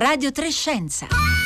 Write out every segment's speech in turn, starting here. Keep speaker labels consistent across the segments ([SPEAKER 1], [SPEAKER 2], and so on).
[SPEAKER 1] Radio Trescenza.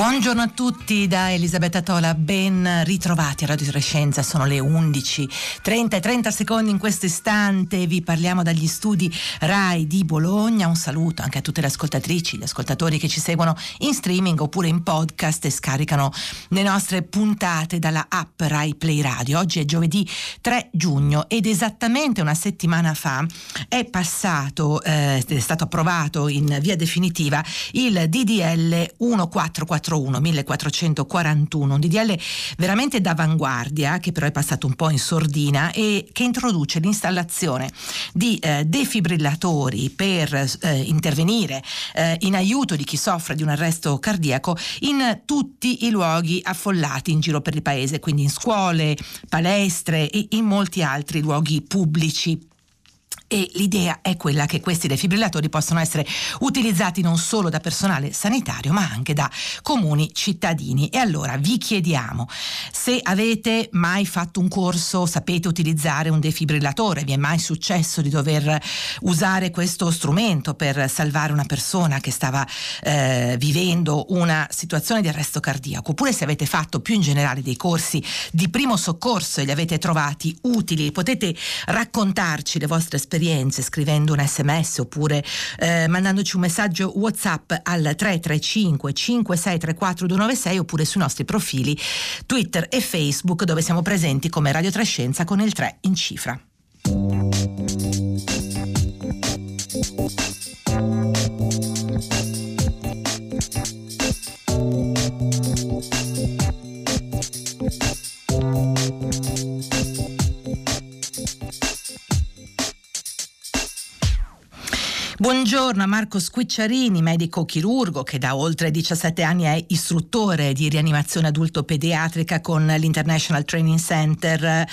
[SPEAKER 2] Buongiorno a tutti da Elisabetta Tola, ben ritrovati a Radio Trescenza, sono le 11, 30 e 30 secondi in questo istante, vi parliamo dagli studi RAI di Bologna, un saluto anche a tutte le ascoltatrici, gli ascoltatori che ci seguono in streaming oppure in podcast e scaricano le nostre puntate dalla app RAI Play Radio. Oggi è giovedì 3 giugno ed esattamente una settimana fa è passato, eh, è stato approvato in via definitiva il DDL 1441 1441, 1441, un DDL veramente d'avanguardia che però è passato un po' in sordina e che introduce l'installazione di eh, defibrillatori per eh, intervenire eh, in aiuto di chi soffre di un arresto cardiaco in tutti i luoghi affollati in giro per il paese, quindi in scuole, palestre e in molti altri luoghi pubblici e l'idea è quella che questi defibrillatori possano essere utilizzati non solo da personale sanitario ma anche da comuni cittadini. E allora vi chiediamo se avete mai fatto un corso, sapete utilizzare un defibrillatore, vi è mai successo di dover usare questo strumento per salvare una persona che stava eh, vivendo una situazione di arresto cardiaco, oppure se avete fatto più in generale dei corsi di primo soccorso e li avete trovati utili, potete raccontarci le vostre esperienze esperienze scrivendo un sms oppure eh, mandandoci un messaggio whatsapp al 335 5634 296 oppure sui nostri profili Twitter e Facebook dove siamo presenti come Radio Trescenza con il 3 in cifra. Buongiorno a Marco Squicciarini, medico chirurgo che da oltre 17 anni è istruttore di rianimazione adulto pediatrica con l'International Training Center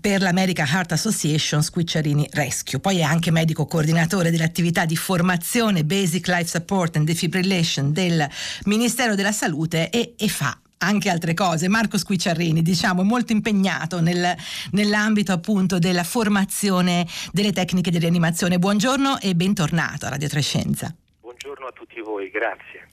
[SPEAKER 2] per l'American Heart Association Squicciarini Rescue. Poi è anche medico coordinatore delle attività di formazione Basic Life Support and Defibrillation del Ministero della Salute e, e fa anche altre cose. Marco Squicciarrini, diciamo, è molto impegnato nel, nell'ambito appunto della formazione delle tecniche di rianimazione. Buongiorno e bentornato a Radio Trescenza.
[SPEAKER 3] Voi, grazie.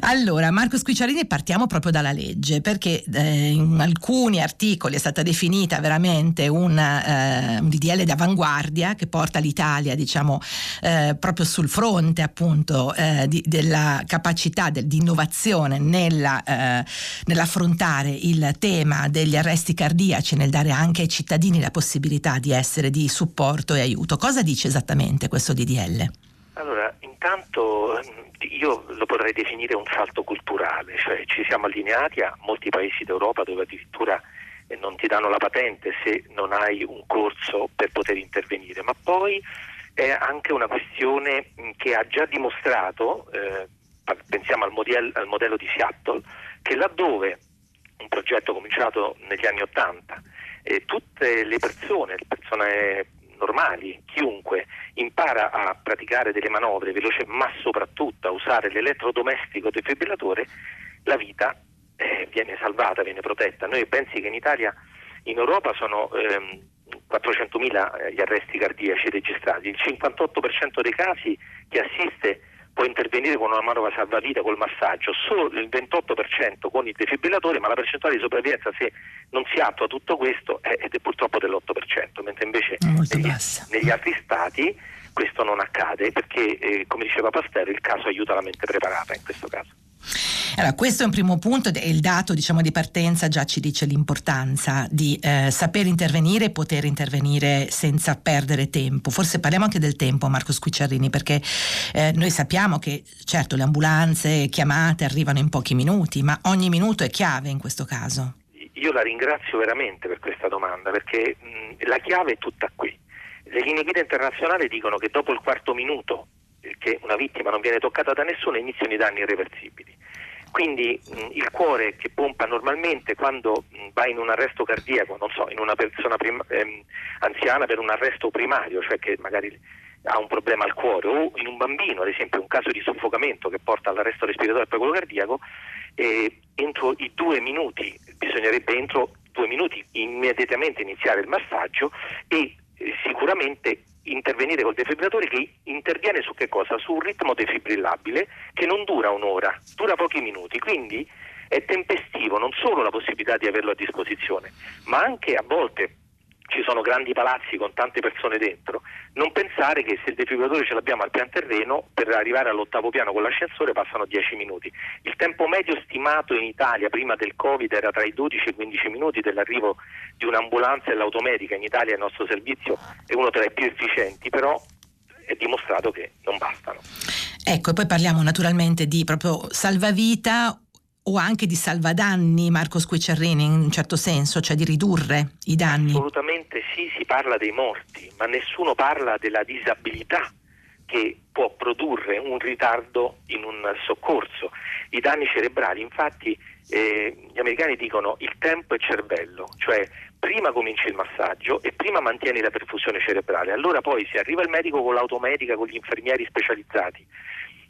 [SPEAKER 2] Allora, Marco Squicciarini, partiamo proprio dalla legge, perché eh, in alcuni articoli è stata definita veramente un, eh, un DDL d'avanguardia che porta l'Italia, diciamo, eh, proprio sul fronte appunto eh, di, della capacità del, di innovazione nella, eh, nell'affrontare il tema degli arresti cardiaci, nel dare anche ai cittadini la possibilità di essere di supporto e aiuto. Cosa dice esattamente questo DDL?
[SPEAKER 3] Allora, intanto io lo potrei definire un salto culturale, cioè ci siamo allineati a molti paesi d'Europa dove addirittura eh, non ti danno la patente se non hai un corso per poter intervenire, ma poi è anche una questione che ha già dimostrato, eh, pensiamo al, model, al modello di Seattle, che laddove un progetto cominciato negli anni Ottanta, eh, tutte le persone, le persone normali, chiunque impara a praticare delle manovre veloce, ma soprattutto a usare l'elettrodomestico defibrillatore, la vita eh, viene salvata, viene protetta. Noi pensi che in Italia, in Europa sono ehm, 400.000 gli arresti cardiaci registrati, il 58% dei casi che assiste può intervenire con una manovra salvavita col massaggio, solo il 28% con il defibrillatore, ma la percentuale di sopravvivenza se non si attua tutto questo è, è purtroppo dell'8%, mentre invece negli, negli, altri stati questo non accade perché, eh, come diceva Pasteur, il caso aiuta la mente preparata in questo caso.
[SPEAKER 2] Allora, questo è un primo punto e il dato diciamo, di partenza già ci dice l'importanza di eh, saper intervenire e poter intervenire senza perdere tempo. Forse parliamo anche del tempo, Marco Squicciarini, perché eh, noi sappiamo che certo le ambulanze chiamate arrivano in pochi minuti, ma ogni minuto è chiave in questo caso.
[SPEAKER 3] Io la ringrazio veramente per questa domanda, perché mh, la chiave è tutta qui. Le linee guida internazionali dicono che dopo il quarto minuto che una vittima non viene toccata da nessuno iniziano i danni irreversibili. Quindi mh, il cuore che pompa normalmente quando mh, va in un arresto cardiaco, non so, in una persona prim- ehm, anziana per un arresto primario, cioè che magari ha un problema al cuore o in un bambino, ad esempio un caso di soffocamento che porta all'arresto respiratorio e poi quello cardiaco, eh, entro i due minuti, bisognerebbe entro due minuti immediatamente iniziare il massaggio e eh, sicuramente intervenire col defibrillatore che interviene su che cosa? Su un ritmo defibrillabile che non dura un'ora, dura pochi minuti, quindi è tempestivo non solo la possibilità di averlo a disposizione, ma anche a volte ci sono grandi palazzi con tante persone dentro, non pensare che se il defibrillatore ce l'abbiamo al pian terreno, per arrivare all'ottavo piano con l'ascensore passano 10 minuti. Il tempo medio stimato in Italia prima del Covid era tra i 12 e i 15 minuti dell'arrivo di un'ambulanza e l'automedica. In Italia il nostro servizio è uno tra i più efficienti, però è dimostrato che non bastano.
[SPEAKER 2] Ecco, e poi parliamo naturalmente di proprio salvavita o anche di salvadanni, Marco Squiccerrini, in un certo senso, cioè di ridurre i danni?
[SPEAKER 3] Assolutamente sì, si parla dei morti, ma nessuno parla della disabilità che può produrre un ritardo in un soccorso. I danni cerebrali, infatti, eh, gli americani dicono il tempo è cervello, cioè prima cominci il massaggio e prima mantieni la perfusione cerebrale, allora poi se arriva il medico con l'automedica, con gli infermieri specializzati,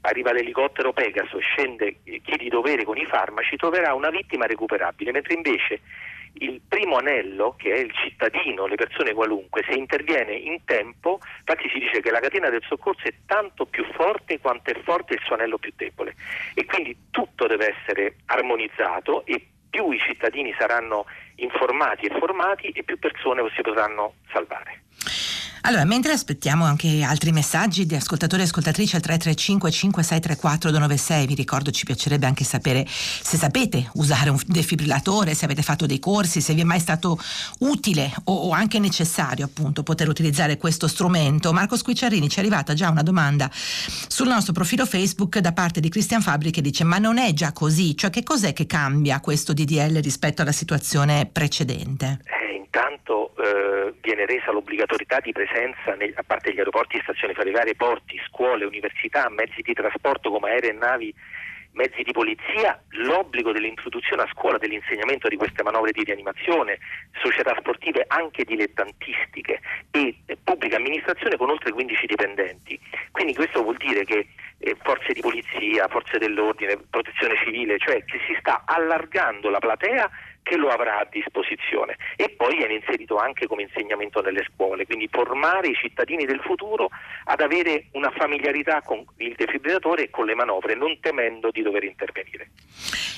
[SPEAKER 3] arriva l'elicottero Pegaso, scende chi di dovere con i farmaci, troverà una vittima recuperabile, mentre invece il primo anello, che è il cittadino, le persone qualunque, se interviene in tempo, infatti si dice che la catena del soccorso è tanto più forte quanto è forte il suo anello più debole e quindi tutto deve essere armonizzato e più i cittadini saranno informati e formati e più persone si potranno salvare.
[SPEAKER 2] Allora, mentre aspettiamo anche altri messaggi di ascoltatori e ascoltatrici al 335 5634 296, vi ricordo ci piacerebbe anche sapere se sapete usare un defibrillatore, se avete fatto dei corsi, se vi è mai stato utile o, o anche necessario appunto poter utilizzare questo strumento. Marco Squicciarini ci è arrivata già una domanda sul nostro profilo Facebook da parte di Cristian Fabri che dice ma non è già così, cioè che cos'è che cambia questo DDL rispetto alla situazione precedente?
[SPEAKER 3] Intanto eh, viene resa l'obbligatorietà di presenza, nei, a parte gli aeroporti, stazioni ferroviarie, porti, scuole, università, mezzi di trasporto come aerei e navi, mezzi di polizia, l'obbligo dell'introduzione a scuola dell'insegnamento di queste manovre di rianimazione, società sportive anche dilettantistiche e pubblica amministrazione con oltre 15 dipendenti. Quindi questo vuol dire che eh, forze di polizia, forze dell'ordine, protezione civile, cioè che si sta allargando la platea che lo avrà a disposizione e poi viene inserito anche come insegnamento nelle scuole, quindi formare i cittadini del futuro ad avere una familiarità con il defibrillatore e con le manovre, non temendo di dover intervenire.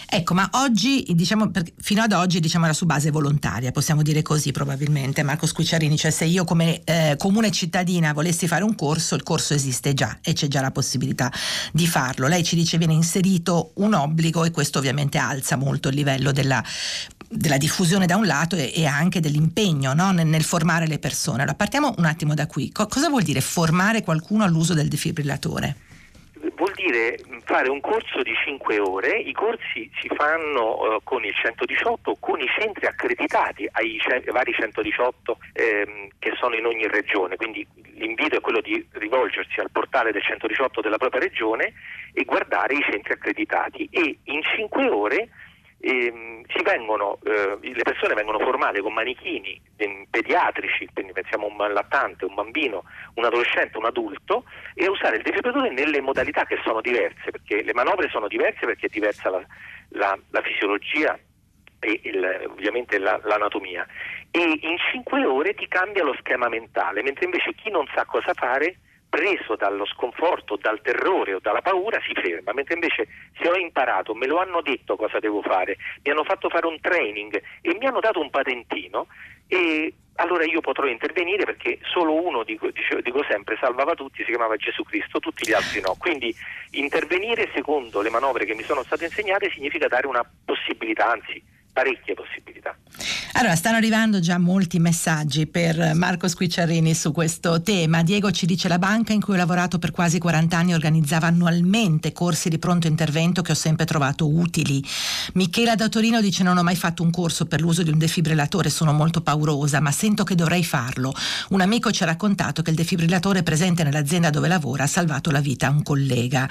[SPEAKER 2] Ecco, ma oggi, diciamo, fino ad oggi diciamo, era su base volontaria, possiamo dire così probabilmente, Marco Squicciarini, cioè se io come eh, comune cittadina volessi fare un corso, il corso esiste già e c'è già la possibilità di farlo. Lei ci dice viene inserito un obbligo e questo ovviamente alza molto il livello della della diffusione da un lato e, e anche dell'impegno no? nel, nel, formare le persone. Allora partiamo un attimo da qui. Co- cosa vuol dire formare qualcuno all'uso del defibrillatore?
[SPEAKER 3] Vuol dire fare un corso di 5 ore, i corsi si fanno uh, con il 118, con i centri accreditati ai ce- vari 118 ehm, che sono in ogni regione, quindi l'invito è quello di rivolgersi al portale del 118 della propria regione e guardare i centri accreditati e in 5 ore ehm, vengono, eh, le persone vengono formate con manichini eh, pediatrici, quindi pensiamo a un lattante, un bambino, un adolescente, un adulto, e a usare il defibrillatore nelle modalità che sono diverse, perché le manovre sono diverse perché è diversa la, la, la fisiologia e il, ovviamente la, l'anatomia. E in 5 ore ti cambia lo schema mentale, mentre invece chi non sa cosa fare preso dallo sconforto, dal terrore o dalla paura si ferma, mentre invece se ho imparato, me lo hanno detto cosa devo fare, mi hanno fatto fare un training e mi hanno dato un patentino e allora io potrò intervenire perché solo uno, dico, dico, sempre, salvava tutti, si chiamava Gesù Cristo, tutti gli altri no. Quindi intervenire secondo le manovre che mi sono state insegnate significa dare una possibilità, anzi parecchie possibilità.
[SPEAKER 2] Allora, stanno arrivando già molti messaggi per Marco Squicciarini su questo tema. Diego ci dice la banca in cui ho lavorato per quasi 40 anni organizzava annualmente corsi di pronto intervento che ho sempre trovato utili. Michela da Torino dice non ho mai fatto un corso per l'uso di un defibrillatore, sono molto paurosa, ma sento che dovrei farlo. Un amico ci ha raccontato che il defibrillatore presente nell'azienda dove lavora ha salvato la vita a un collega.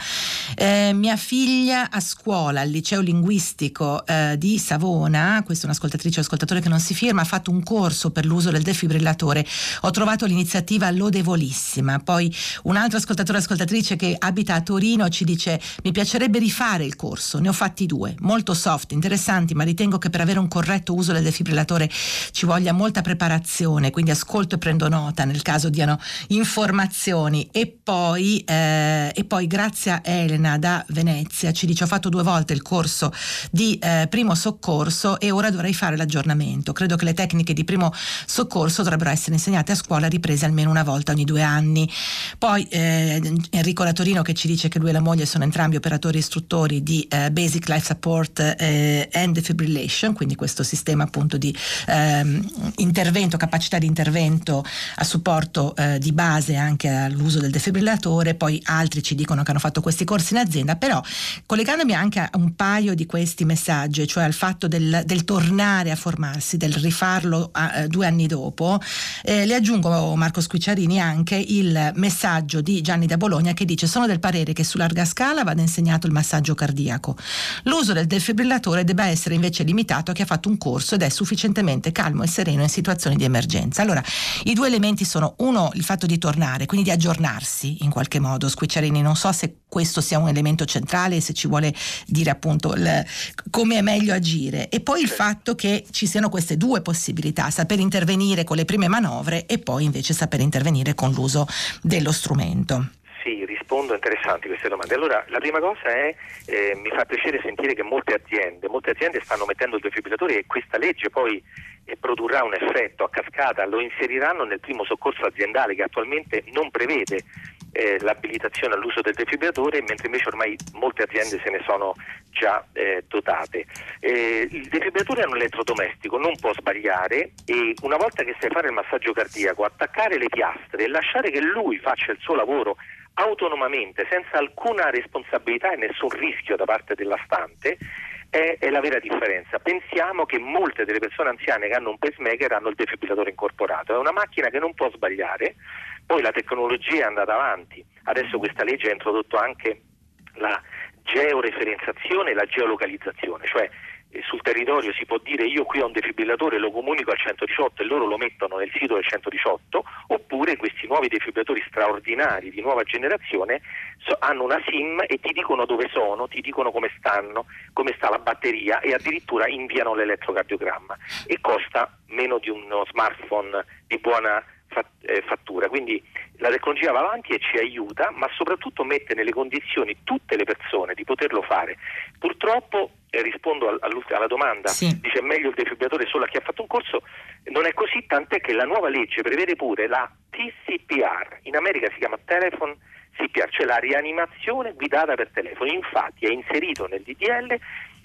[SPEAKER 2] Eh, mia figlia a scuola al liceo linguistico eh, di Savona Verona, questa è un'ascoltatrice o ascoltatore che non si firma, ha fatto un corso per l'uso del defibrillatore. Ho trovato l'iniziativa lodevolissima. Poi un altro ascoltatore o ascoltatrice che abita a Torino ci dice mi piacerebbe rifare il corso, ne ho fatti due, molto soft, interessanti, ma ritengo che per avere un corretto uso del defibrillatore ci voglia molta preparazione, quindi ascolto e prendo nota nel caso diano informazioni. E poi, eh, e poi grazie a Elena da Venezia ci dice ho fatto due volte il corso di eh, primo soccorso e ora dovrei fare l'aggiornamento. Credo che le tecniche di primo soccorso dovrebbero essere insegnate a scuola riprese almeno una volta ogni due anni. Poi eh, Enrico Latorino che ci dice che lui e la moglie sono entrambi operatori istruttori di eh, Basic Life Support eh, and Defibrillation, quindi questo sistema appunto di ehm, intervento, capacità di intervento a supporto eh, di base anche all'uso del defibrillatore. Poi altri ci dicono che hanno fatto questi corsi in azienda, però collegandomi anche a un paio di questi messaggi, cioè al fatto del, del tornare a formarsi, del rifarlo a, eh, due anni dopo, eh, le aggiungo Marco Squicciarini anche il messaggio di Gianni da Bologna che dice sono del parere che su larga scala vada insegnato il massaggio cardiaco. L'uso del defibrillatore debba essere invece limitato a chi ha fatto un corso ed è sufficientemente calmo e sereno in situazioni di emergenza. Allora, i due elementi sono uno il fatto di tornare, quindi di aggiornarsi in qualche modo. Squicciarini, non so se questo sia un elemento centrale, se ci vuole dire appunto il, come è meglio agire. E poi il fatto che ci siano queste due possibilità, saper intervenire con le prime manovre e poi invece saper intervenire con l'uso dello strumento.
[SPEAKER 3] Sì, rispondo interessanti queste domande. Allora, la prima cosa è, eh, mi fa piacere sentire che molte aziende, molte aziende stanno mettendo il defibrillatore e questa legge poi eh, produrrà un effetto a cascata, lo inseriranno nel primo soccorso aziendale che attualmente non prevede eh, l'abilitazione all'uso del defibrillatore, mentre invece ormai molte aziende se ne sono già eh, dotate. Eh, il defibrillatore è un elettrodomestico, non può sbagliare e una volta che sai fare il massaggio cardiaco, attaccare le piastre e lasciare che lui faccia il suo lavoro autonomamente, senza alcuna responsabilità e nessun rischio da parte della stante, è, è, la vera differenza. Pensiamo che molte delle persone anziane che hanno un pacemaker hanno il defibrillatore incorporato, è una macchina che non può sbagliare, poi la tecnologia è andata avanti, adesso questa legge ha introdotto anche la georeferenziazione e la geolocalizzazione, cioè eh, sul territorio si può dire io qui ho un defibrillatore, lo comunico al 118 e loro lo mettono nel sito del 118, oppure questi nuovi defibrillatori straordinari di nuova generazione hanno una SIM e ti dicono dove sono, ti dicono come stanno, come sta la batteria e addirittura inviano l'elettrocardiogramma. E costa meno di uno smartphone di buona fattura. Quindi la tecnologia va avanti e ci aiuta, ma soprattutto mette nelle condizioni tutte le persone di poterlo fare. Purtroppo, eh, rispondo alla domanda, sì. dice meglio il defibrillatore solo a chi ha fatto un corso, non è così, tant'è che la nuova legge prevede pure la TCPR, in America si chiama Telephone CPR, cioè la rianimazione guidata per telefono. Infatti è inserito nel DDL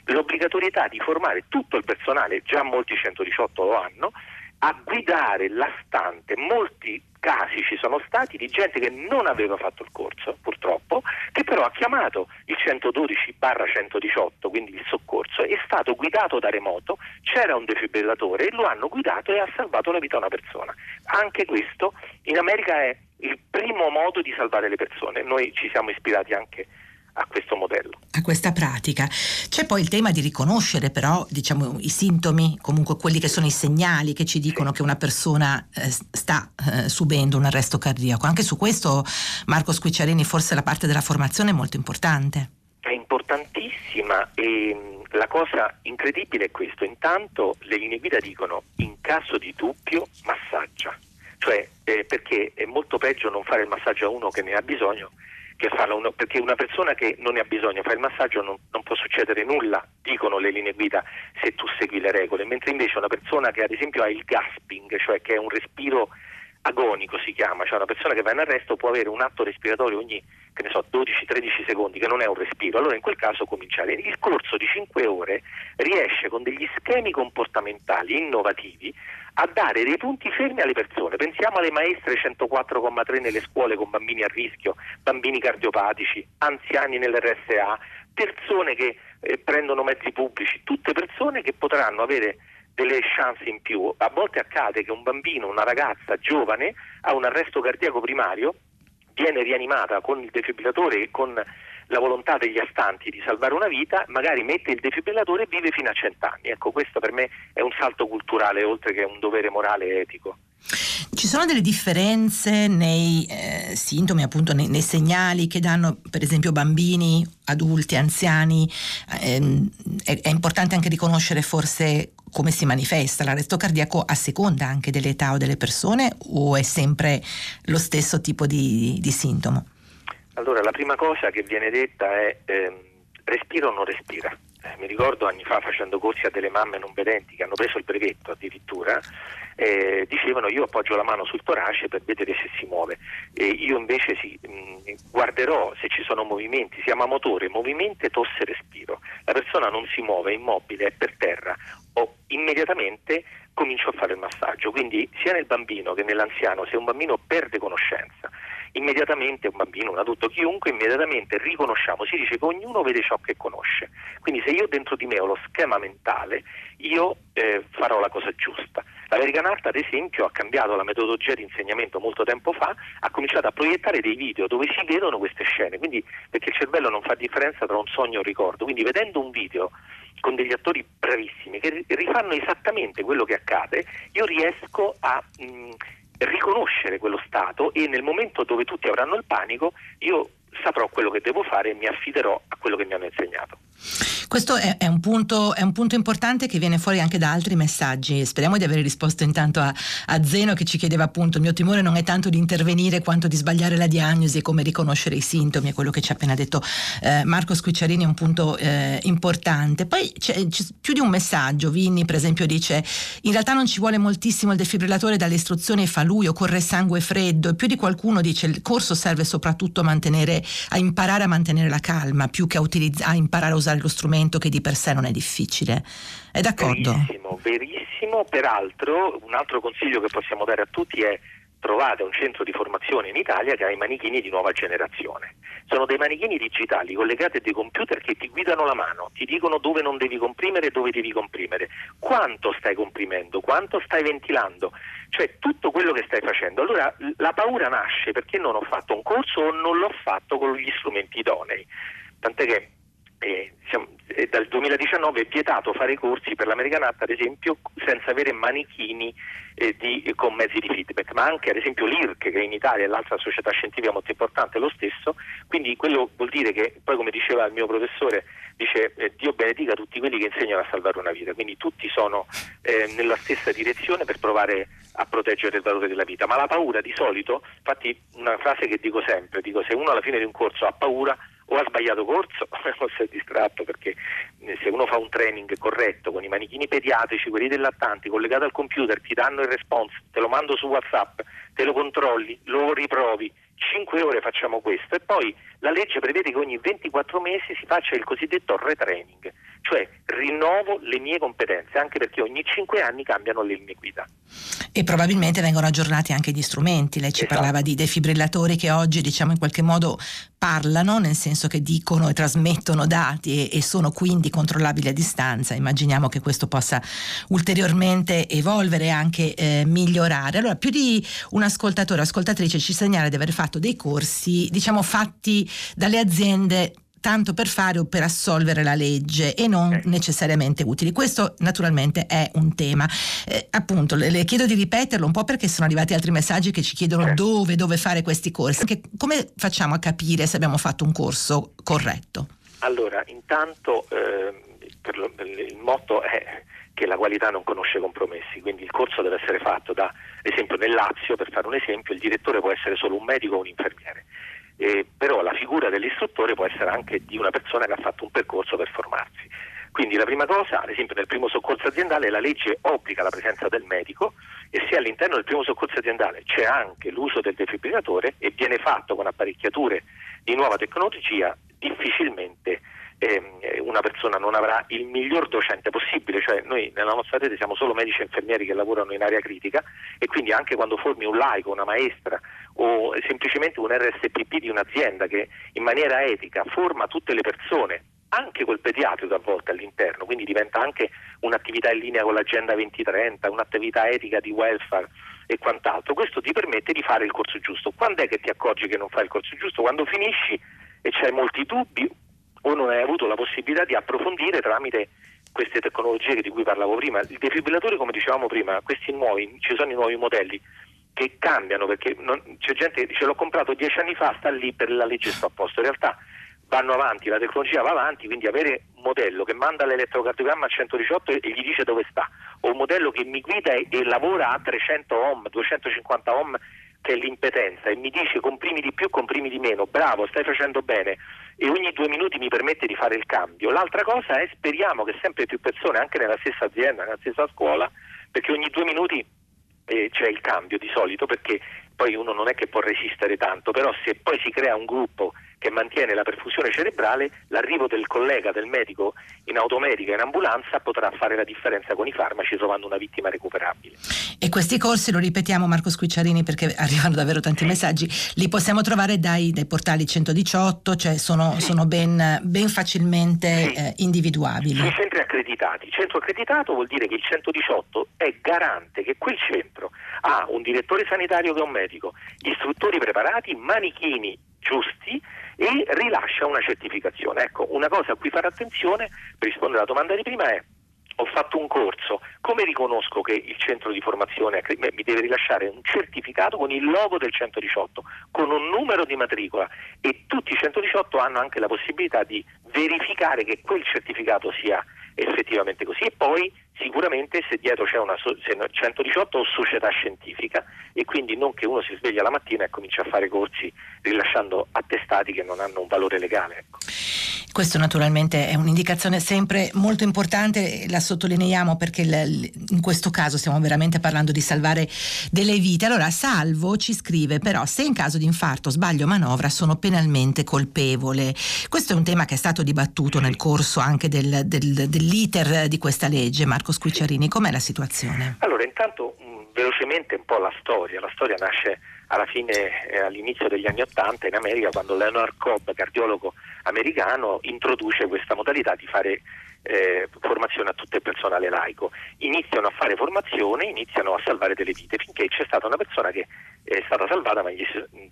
[SPEAKER 3] l'obbligatorietà di formare tutto il personale, già molti 118 lo hanno, a guidare la stante. Molti casi ci sono stati di gente che non aveva fatto il corso, purtroppo, che però ha chiamato il 112-118, quindi il soccorso, è stato guidato da remoto, c'era un defibrillatore e lo hanno guidato e ha salvato la vita a una persona. Anche questo in America è il primo modo di salvare le persone. Noi ci siamo ispirati anche a questo modello.
[SPEAKER 2] A questa pratica. C'è poi il tema di riconoscere però diciamo, i sintomi, comunque quelli che sono i segnali che ci dicono sì. che una persona eh, sta eh, subendo un arresto cardiaco. Anche su questo Marco Squicciarini forse la parte della formazione è molto importante.
[SPEAKER 3] È importantissima e mm, la cosa incredibile è questo. Intanto le linee guida dicono in caso di dubbio massaggia. Cioè, eh, perché è molto peggio non fare il massaggio a uno che ne ha bisogno che farlo, uno, perché una persona che non ne ha bisogno fa il massaggio non, non, può succedere nulla, dicono le linee guida, se tu segui le regole, mentre invece una persona che ad esempio ha il gasping, cioè che è un respiro agonico si chiama, cioè una persona che va in arresto può avere un atto respiratorio ogni so, 12-13 secondi, che non è un respiro, allora in quel caso cominciare. Il corso di 5 ore riesce con degli schemi comportamentali innovativi a dare dei punti fermi alle persone. Pensiamo alle maestre 104,3 nelle scuole con bambini a rischio, bambini cardiopatici, anziani nell'RSA, persone che eh, prendono mezzi pubblici, tutte persone che potranno avere delle chance in più. A volte accade che un bambino, una ragazza giovane ha un arresto cardiaco primario, viene rianimata con il defibrillatore e con la volontà degli astanti di salvare una vita, magari mette il defibrillatore e vive fino a cent'anni. Ecco, questo per me è un salto culturale oltre che un dovere morale e etico.
[SPEAKER 2] Ci sono delle differenze nei eh, sintomi, appunto nei, nei, segnali che danno per esempio bambini, adulti, anziani? Eh, è, è importante anche riconoscere forse come si manifesta l'arresto cardiaco a seconda anche dell'età o delle persone o è sempre lo stesso tipo di, di sintomo?
[SPEAKER 3] Allora, la prima cosa che viene detta è eh, respira o non respira. Eh, mi ricordo anni fa facendo corsi a delle mamme non vedenti che hanno preso il brevetto addirittura, eh, dicevano io appoggio la mano sul torace per vedere se si muove. E io invece sì, mh, mm, guarderò se ci sono movimenti, si chiama motore, movimento, tosse, respiro. La persona non si muove, è immobile, è per terra o immediatamente comincio a fare il massaggio. Quindi sia nel bambino che nell'anziano, se un bambino perde conoscenza, immediatamente un bambino, un adulto, chiunque, immediatamente riconosciamo, si dice che ognuno vede ciò che conosce. Quindi se io dentro di me ho lo schema mentale, io eh, farò la cosa giusta. L'American Art, ad esempio, ha cambiato la metodologia di insegnamento molto tempo fa, ha cominciato a proiettare dei video dove si vedono queste scene, quindi perché il cervello non fa differenza tra un sogno e un ricordo. Quindi vedendo un video con degli attori bravissimi che rifanno esattamente quello che accade, io riesco a mh, riconoscere quello stato e nel momento dove tutti avranno il panico io saprò quello che devo fare e mi affiderò a quello che mi hanno insegnato.
[SPEAKER 2] Questo è, è, un punto, è, un punto, importante che viene fuori anche da altri messaggi. Speriamo di aver risposto intanto a, a, Zeno che ci chiedeva appunto il mio timore non è tanto di intervenire quanto di sbagliare la diagnosi e come riconoscere i sintomi, è quello che ci ha appena detto eh, Marco Squicciarini, è un punto eh, importante. Poi c'è, c'è, più di un messaggio, Vinni per esempio dice in realtà non ci vuole moltissimo il defibrillatore dalle istruzioni fa lui, occorre sangue freddo e più di qualcuno dice il corso serve soprattutto a mantenere, a imparare a mantenere la calma più che a, utilizz- a imparare a usare lo strumento strumento che di per sé non è difficile. È d'accordo?
[SPEAKER 3] Verissimo, verissimo. Peraltro un altro consiglio che possiamo dare a tutti è trovate un centro di formazione in Italia che ha i manichini di nuova generazione. Sono dei manichini digitali collegati a dei computer che ti guidano la mano, ti dicono dove non devi comprimere e dove devi comprimere, quanto stai comprimendo, quanto stai ventilando, cioè tutto quello che stai facendo. Allora la paura nasce perché non ho fatto un corso o non l'ho fatto con gli strumenti idonei. Tant'è che eh, diciamo, eh, dal 2019 è vietato fare corsi per l'American Art, ad esempio, senza avere manichini eh, di, con mezzi di feedback, ma anche ad esempio l'IRC, che in Italia è l'altra società scientifica molto importante, lo stesso. Quindi quello vuol dire che, poi come diceva il mio professore, dice eh, Dio benedica tutti quelli che insegnano a salvare una vita, quindi tutti sono eh, nella stessa direzione per provare a proteggere il valore della vita. Ma la paura di solito, infatti una frase che dico sempre, dico se uno alla fine di un corso ha paura, o ha sbagliato corso o si è distratto perché eh, se uno fa un training corretto con i manichini pediatrici, quelli dei lattanti, collegato al computer, ti danno il response, te lo mando su WhatsApp, te lo controlli, lo riprovi, 5 ore facciamo questo e poi la legge prevede che ogni 24 mesi si faccia il cosiddetto retraining, cioè rinnovo le mie competenze, anche perché ogni 5 anni cambiano le linee guida.
[SPEAKER 2] E probabilmente vengono aggiornati anche gli strumenti, lei ci esatto. parlava di defibrillatori che oggi diciamo in qualche modo parlano, nel senso che dicono e trasmettono dati e, e sono quindi controllabili a distanza, immaginiamo che questo possa ulteriormente evolvere e anche eh, migliorare. Allora più di un ascoltatore o ascoltatrice ci segnala di aver fatto dei corsi diciamo fatti dalle aziende tanto per fare o per assolvere la legge e non okay. necessariamente utili. Questo naturalmente è un tema. Eh, appunto, le, le, chiedo di ripeterlo un po' perché sono arrivati altri messaggi che ci chiedono okay. dove, dove fare questi corsi. Che, come facciamo a capire se abbiamo fatto un corso corretto?
[SPEAKER 3] Allora, intanto eh, lo, il motto è che la qualità non conosce compromessi, quindi il corso deve essere fatto da, ad esempio nel Lazio, per fare un esempio, il direttore può essere solo un medico o un infermiere eh, però la figura dell'istruttore può essere anche di una persona che ha fatto un percorso per formarsi. Quindi la prima cosa, ad esempio nel primo soccorso aziendale, la legge obbliga la presenza del medico e se all'interno del primo soccorso aziendale c'è anche l'uso del defibrillatore e viene fatto con apparecchiature di nuova tecnologia, difficilmente eh, una persona non avrà il miglior docente possibile, cioè noi nella nostra rete siamo solo medici e infermieri che lavorano in area critica e quindi anche quando formi un laico, una maestra o semplicemente un RSPP di un'azienda che in maniera etica forma tutte le persone anche col pediatrico a volte all'interno, quindi diventa anche un'attività in linea con l'agenda 2030, un'attività etica di welfare e quant'altro. Questo ti permette di fare il corso giusto. Quando è che ti accorgi che non fai il corso giusto? Quando finisci e c'hai molti dubbi o non hai avuto la possibilità di approfondire tramite queste tecnologie di cui parlavo prima. Il defibrillatore, come dicevamo prima, questi nuovi, ci sono i nuovi modelli che cambiano perché non, c'è gente che dice l'ho comprato dieci anni fa, sta lì per la legge sto a posto. In realtà vanno avanti, la tecnologia va avanti, quindi avere un modello che manda l'elettrocardiogramma a 118 e, gli dice dove sta, o un modello che mi guida e, e lavora a 300 ohm, 250 ohm che è l'impetenza e mi dice comprimi di più, comprimi di meno, bravo, stai facendo bene e ogni due minuti mi permette di fare il cambio. L'altra cosa è speriamo che sempre più persone, anche nella stessa azienda, nella stessa scuola, perché ogni due minuti eh, c'è il cambio di solito, perché poi uno non è che può resistere tanto, però se poi si crea un gruppo che mantiene la perfusione cerebrale, l'arrivo del collega, del medico in automedica, in ambulanza, potrà fare la differenza con i farmaci trovando una vittima recuperabile.
[SPEAKER 2] E questi corsi, lo ripetiamo Marco Squicciarini perché arrivano davvero tanti messaggi, li possiamo trovare dai, dai portali 118, cioè sono, sono ben, ben, facilmente eh, individuabili.
[SPEAKER 3] Sono centri accreditati. Centro accreditato vuol dire che il 118 è garante che quel centro ha un direttore sanitario che è un medico, istruttori preparati, manichini giusti e rilascia una certificazione. Ecco, una cosa a cui fare attenzione per rispondere alla domanda di prima è ho fatto un corso, come riconosco che il centro di formazione mi deve rilasciare un certificato con il logo del 118, con un numero di matricola e tutti i 118 hanno anche la possibilità di verificare che quel certificato sia effettivamente così e poi sicuramente se dietro c'è una 118 o società scientifica e quindi non che uno si sveglia la mattina e comincia a fare corsi rilasciando attestati che non hanno un valore legale. Ecco.
[SPEAKER 2] Questo naturalmente è un'indicazione sempre molto importante, la sottolineiamo perché in questo caso stiamo veramente parlando di salvare delle vite. Allora, Salvo ci scrive però se in caso di infarto, sbaglio manovra sono penalmente colpevole. Questo è un tema che è stato dibattuto nel corso anche del, del, dell'iter di questa legge. Marco Squicciarini, com'è la situazione?
[SPEAKER 3] Allora, intanto mh, velocemente un po' la storia. La storia nasce alla fine, eh, all'inizio degli anni Ottanta in America, quando Leonard Cobb, cardiologo americano, introduce questa modalità di fare eh, formazione a tutto il personale laico. Iniziano a fare formazione, iniziano a salvare delle vite, finché c'è stata una persona che è stata salvata, ma gli si,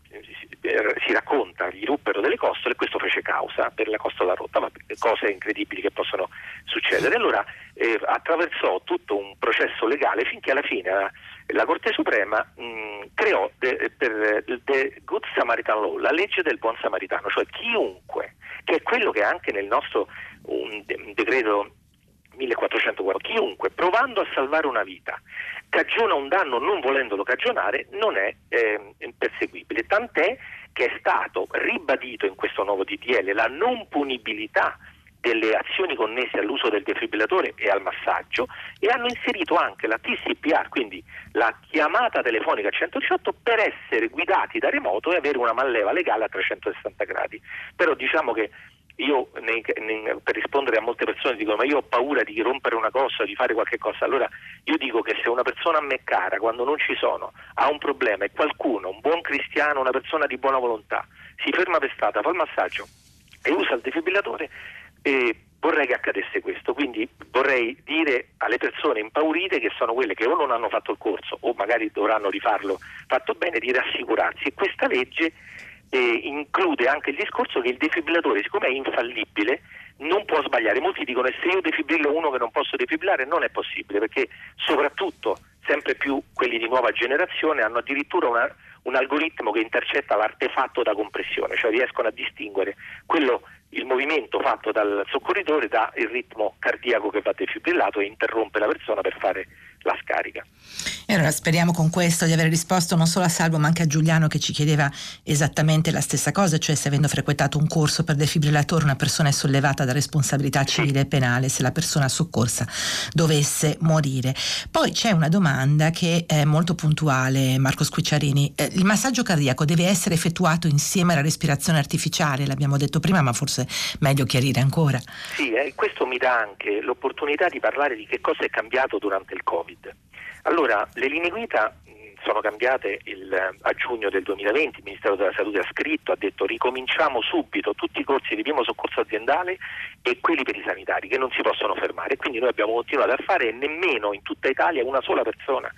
[SPEAKER 3] si racconta, gli ruppero delle costole e questo fece causa per la costola rotta, ma cose incredibili che possono succedere. Allora eh, attraversò tutto un processo legale finché alla fine la, la Corte Suprema mh, creò de, per The Good Samaritan Law, la legge del buon samaritano, cioè chiunque, che è quello che anche nel nostro un, decreto 1440, chiunque provando a salvare una vita cagiona un danno non volendolo cagionare non è eh, perseguibile, tant'è che è stato ribadito in questo nuovo DDL la non punibilità delle azioni connesse all'uso del defibrillatore e al massaggio e hanno inserito anche la TCPR, quindi la chiamata telefonica 118 per essere guidati da remoto e avere una malleva legale a 360 gradi. Però diciamo che io nei, nei, per rispondere a molte persone dicono ma io ho paura di rompere una cosa, di fare qualche cosa, allora io dico che se una persona a me cara, quando non ci sono, ha un problema e qualcuno, un buon cristiano, una persona di buona volontà, si ferma per strada, fa il massaggio e usa il defibrillatore, eh, vorrei che accadesse questo, quindi vorrei dire alle persone impaurite che sono quelle che o non hanno fatto il corso o magari dovranno rifarlo fatto bene, di rassicurarsi e questa legge eh, include anche il discorso che il defibrillatore, siccome è infallibile, non può sbagliare. Molti dicono se io defibrillo uno che non posso defibrillare, non è possibile, perché soprattutto sempre più quelli di nuova generazione hanno addirittura una, un algoritmo che intercetta l'artefatto da compressione, cioè riescono a distinguere quello il movimento fatto dal soccorritore dà il ritmo cardiaco che va defibrillato e interrompe la persona per fare la scarica.
[SPEAKER 2] E allora speriamo con questo di aver risposto non solo a Salvo ma anche a Giuliano che ci chiedeva esattamente la stessa cosa, cioè se avendo frequentato un corso per defibrillatore una persona è sollevata da responsabilità civile e penale se la persona soccorsa dovesse morire. Poi c'è una domanda che è molto puntuale, Marco Squicciarini. Eh, il massaggio cardiaco deve essere effettuato insieme alla respirazione artificiale, l'abbiamo detto prima, ma forse meglio chiarire ancora.
[SPEAKER 3] Sì, eh, questo mi dà anche l'opportunità di parlare di che cosa è cambiato durante il Covid. Covid. Allora, le linee guida sono cambiate il, a giugno del 2020, il Ministero della Salute ha scritto, ha detto ricominciamo subito tutti i corsi di primo soccorso aziendale e quelli per i sanitari che non si possono fermare. Quindi noi abbiamo continuato a fare e nemmeno in tutta Italia una sola persona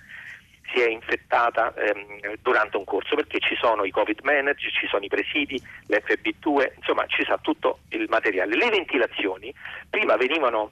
[SPEAKER 3] si è infettata ehm, durante un corso perché ci sono i covid manager, ci sono i presidi, l'FB2, insomma ci sa tutto il materiale. Le ventilazioni prima venivano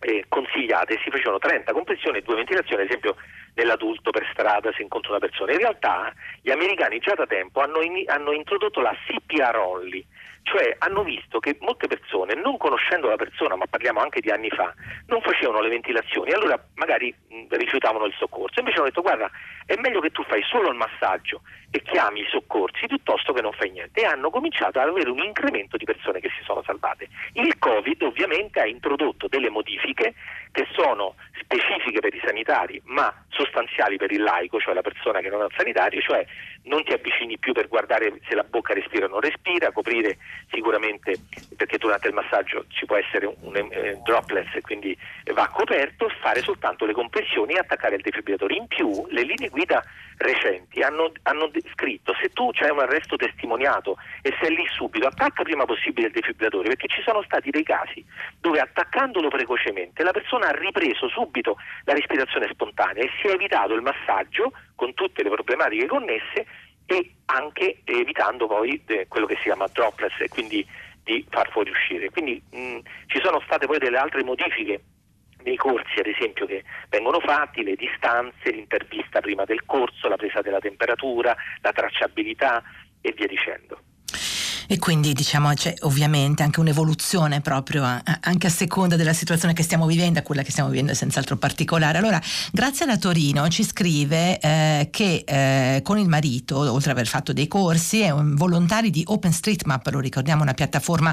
[SPEAKER 3] eh, consigliate, si facevano 30 compressioni e due ventilazioni, ad esempio nell'adulto per strada se incontra una persona. In realtà gli americani già da tempo hanno, in, hanno introdotto la CPR only, cioè hanno visto che molte persone, non conoscendo la persona, ma parliamo anche di anni fa, non facevano le ventilazioni, allora magari mh, rifiutavano il soccorso. Invece hanno detto guarda, è meglio che tu fai solo il massaggio e chiami i soccorsi piuttosto che non fai niente. E hanno cominciato ad avere un incremento di persone che si sono salvate. Il Covid ovviamente ha introdotto delle modifiche che sono specifiche per i sanitari, ma sostanziali per il laico, cioè la persona che non è un sanitario, cioè non ti avvicini più per guardare se la bocca respira o non respira, coprire sicuramente perché durante il massaggio ci può essere un, eh, dropless e quindi va coperto, fare soltanto le compressioni e attaccare il defibrillatore. In più le linee guida recenti hanno, hanno scritto se tu c'hai un arresto testimoniato e sei lì subito, attacca prima possibile il defibrillatore perché ci sono stati dei casi dove attaccandolo precocemente la persona ha ripreso subito la respirazione spontanea e si è evitato il massaggio con tutte le problematiche connesse e anche evitando poi eh, quello che si chiama droplets e quindi di far fuoriuscire. Quindi mh, ci sono state poi delle altre modifiche nei corsi ad esempio che vengono fatti, le distanze, l'intervista prima del corso, la presa della temperatura, la tracciabilità e via dicendo.
[SPEAKER 2] E quindi diciamo c'è ovviamente anche un'evoluzione proprio a, a, anche a seconda della situazione che stiamo vivendo, quella che stiamo vivendo è senz'altro particolare. Allora, grazie alla Torino ci scrive eh, che eh, con il marito, oltre ad aver fatto dei corsi, è un volontari di OpenStreetMap, lo ricordiamo, una piattaforma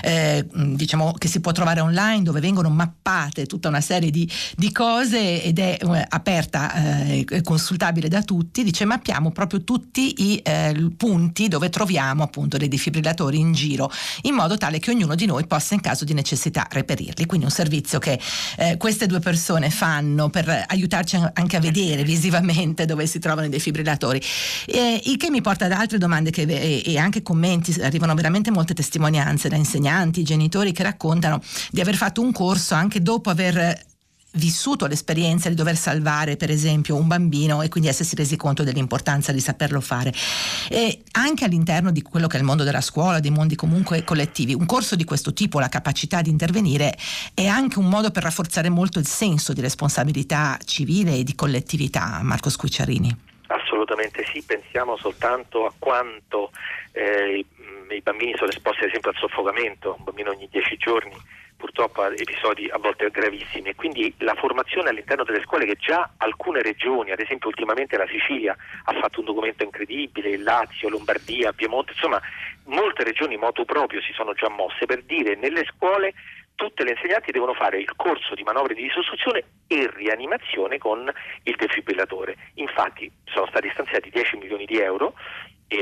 [SPEAKER 2] eh, diciamo che si può trovare online dove vengono mappate tutta una serie di, di cose ed è eh, aperta e eh, consultabile da tutti. Dice mappiamo proprio tutti i eh, punti dove troviamo appunto dei defibrillatori in giro in modo tale che ognuno di noi possa in caso di necessità reperirli. Quindi un servizio che eh, queste due persone fanno per aiutarci anche a vedere visivamente dove si trovano i defibrillatori. Eh, il che mi porta ad altre domande che, e, e anche commenti, arrivano veramente molte testimonianze da insegnanti, genitori che raccontano di aver fatto un corso anche dopo aver vissuto l'esperienza di dover salvare per esempio un bambino e quindi essersi resi conto dell'importanza di saperlo fare. E anche all'interno di quello che è il mondo della scuola, dei mondi comunque collettivi, un corso di questo tipo, la capacità di intervenire, è anche un modo per rafforzare molto il senso di responsabilità civile e di collettività. Marco Scucciarini.
[SPEAKER 3] Assolutamente sì, pensiamo soltanto a quanto eh, i bambini sono esposti ad esempio al soffocamento, un bambino ogni dieci giorni purtroppo a episodi a volte gravissimi quindi la formazione all'interno delle scuole che già alcune regioni, ad esempio ultimamente la Sicilia ha fatto un documento incredibile, il Lazio, Lombardia, Piemonte, insomma molte regioni moto proprio si sono già mosse per dire nelle scuole tutte le insegnanti devono fare il corso di manovre di ricostruzione e rianimazione con il defibrillatore. Infatti sono stati stanziati 10 milioni di euro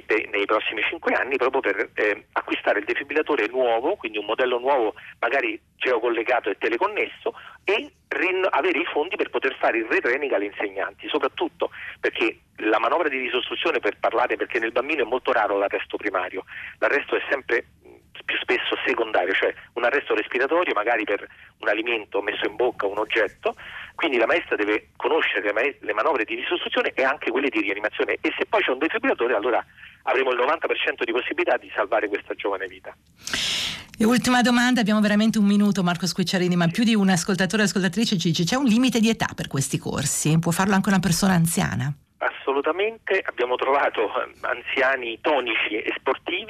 [SPEAKER 3] per, nei prossimi 5 anni proprio per eh, acquistare il defibrillatore nuovo, quindi un modello nuovo magari geocollegato e teleconnesso e rin- avere i fondi per poter fare il retraining agli insegnanti, soprattutto perché la manovra di ricostruzione per parlare, perché nel bambino è molto raro l'arresto primario, l'arresto è sempre più spesso secondario, cioè un arresto respiratorio magari per un alimento messo in bocca, un oggetto, quindi la maestra deve conoscere le manovre di ricostruzione e anche quelle di rianimazione e se poi c'è un defibrillatore allora avremo il 90% di possibilità di salvare questa giovane vita.
[SPEAKER 2] E ultima domanda, abbiamo veramente un minuto Marco Squicciarini, ma più di un ascoltatore o ascoltatrice ci dice c'è un limite di età per questi corsi? Può farlo anche una persona anziana?
[SPEAKER 3] Assolutamente, abbiamo trovato eh, anziani tonici e sportivi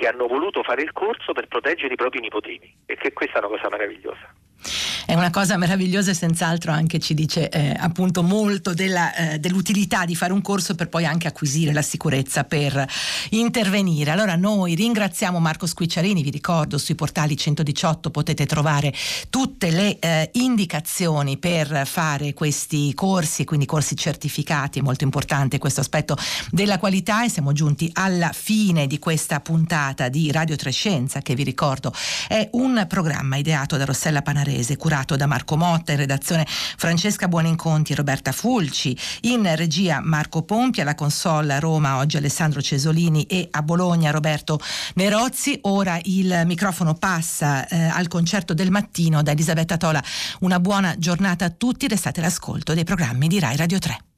[SPEAKER 3] che hanno voluto fare il corso per proteggere i propri nipotini e che questa è una cosa meravigliosa.
[SPEAKER 2] È una cosa meravigliosa e senz'altro anche ci dice eh, appunto molto della, eh, dell'utilità di fare un corso per poi anche acquisire la sicurezza per intervenire. Allora noi ringraziamo Marco Squicciarini, vi ricordo sui portali 118 potete trovare tutte le eh, indicazioni per fare questi corsi, quindi corsi certificati, è molto importante questo aspetto della qualità e siamo giunti alla fine di questa puntata di Radio Trescenza che vi ricordo è un programma ideato da Rossella Panarese, curato curato da Marco Motta, in redazione Francesca Buoninconti e Roberta Fulci, in regia Marco Pompi, alla console a Roma oggi Alessandro Cesolini e a Bologna Roberto Nerozzi. Ora il microfono passa eh, al concerto del mattino da Elisabetta Tola. Una buona giornata a tutti, restate all'ascolto dei programmi di Rai Radio 3.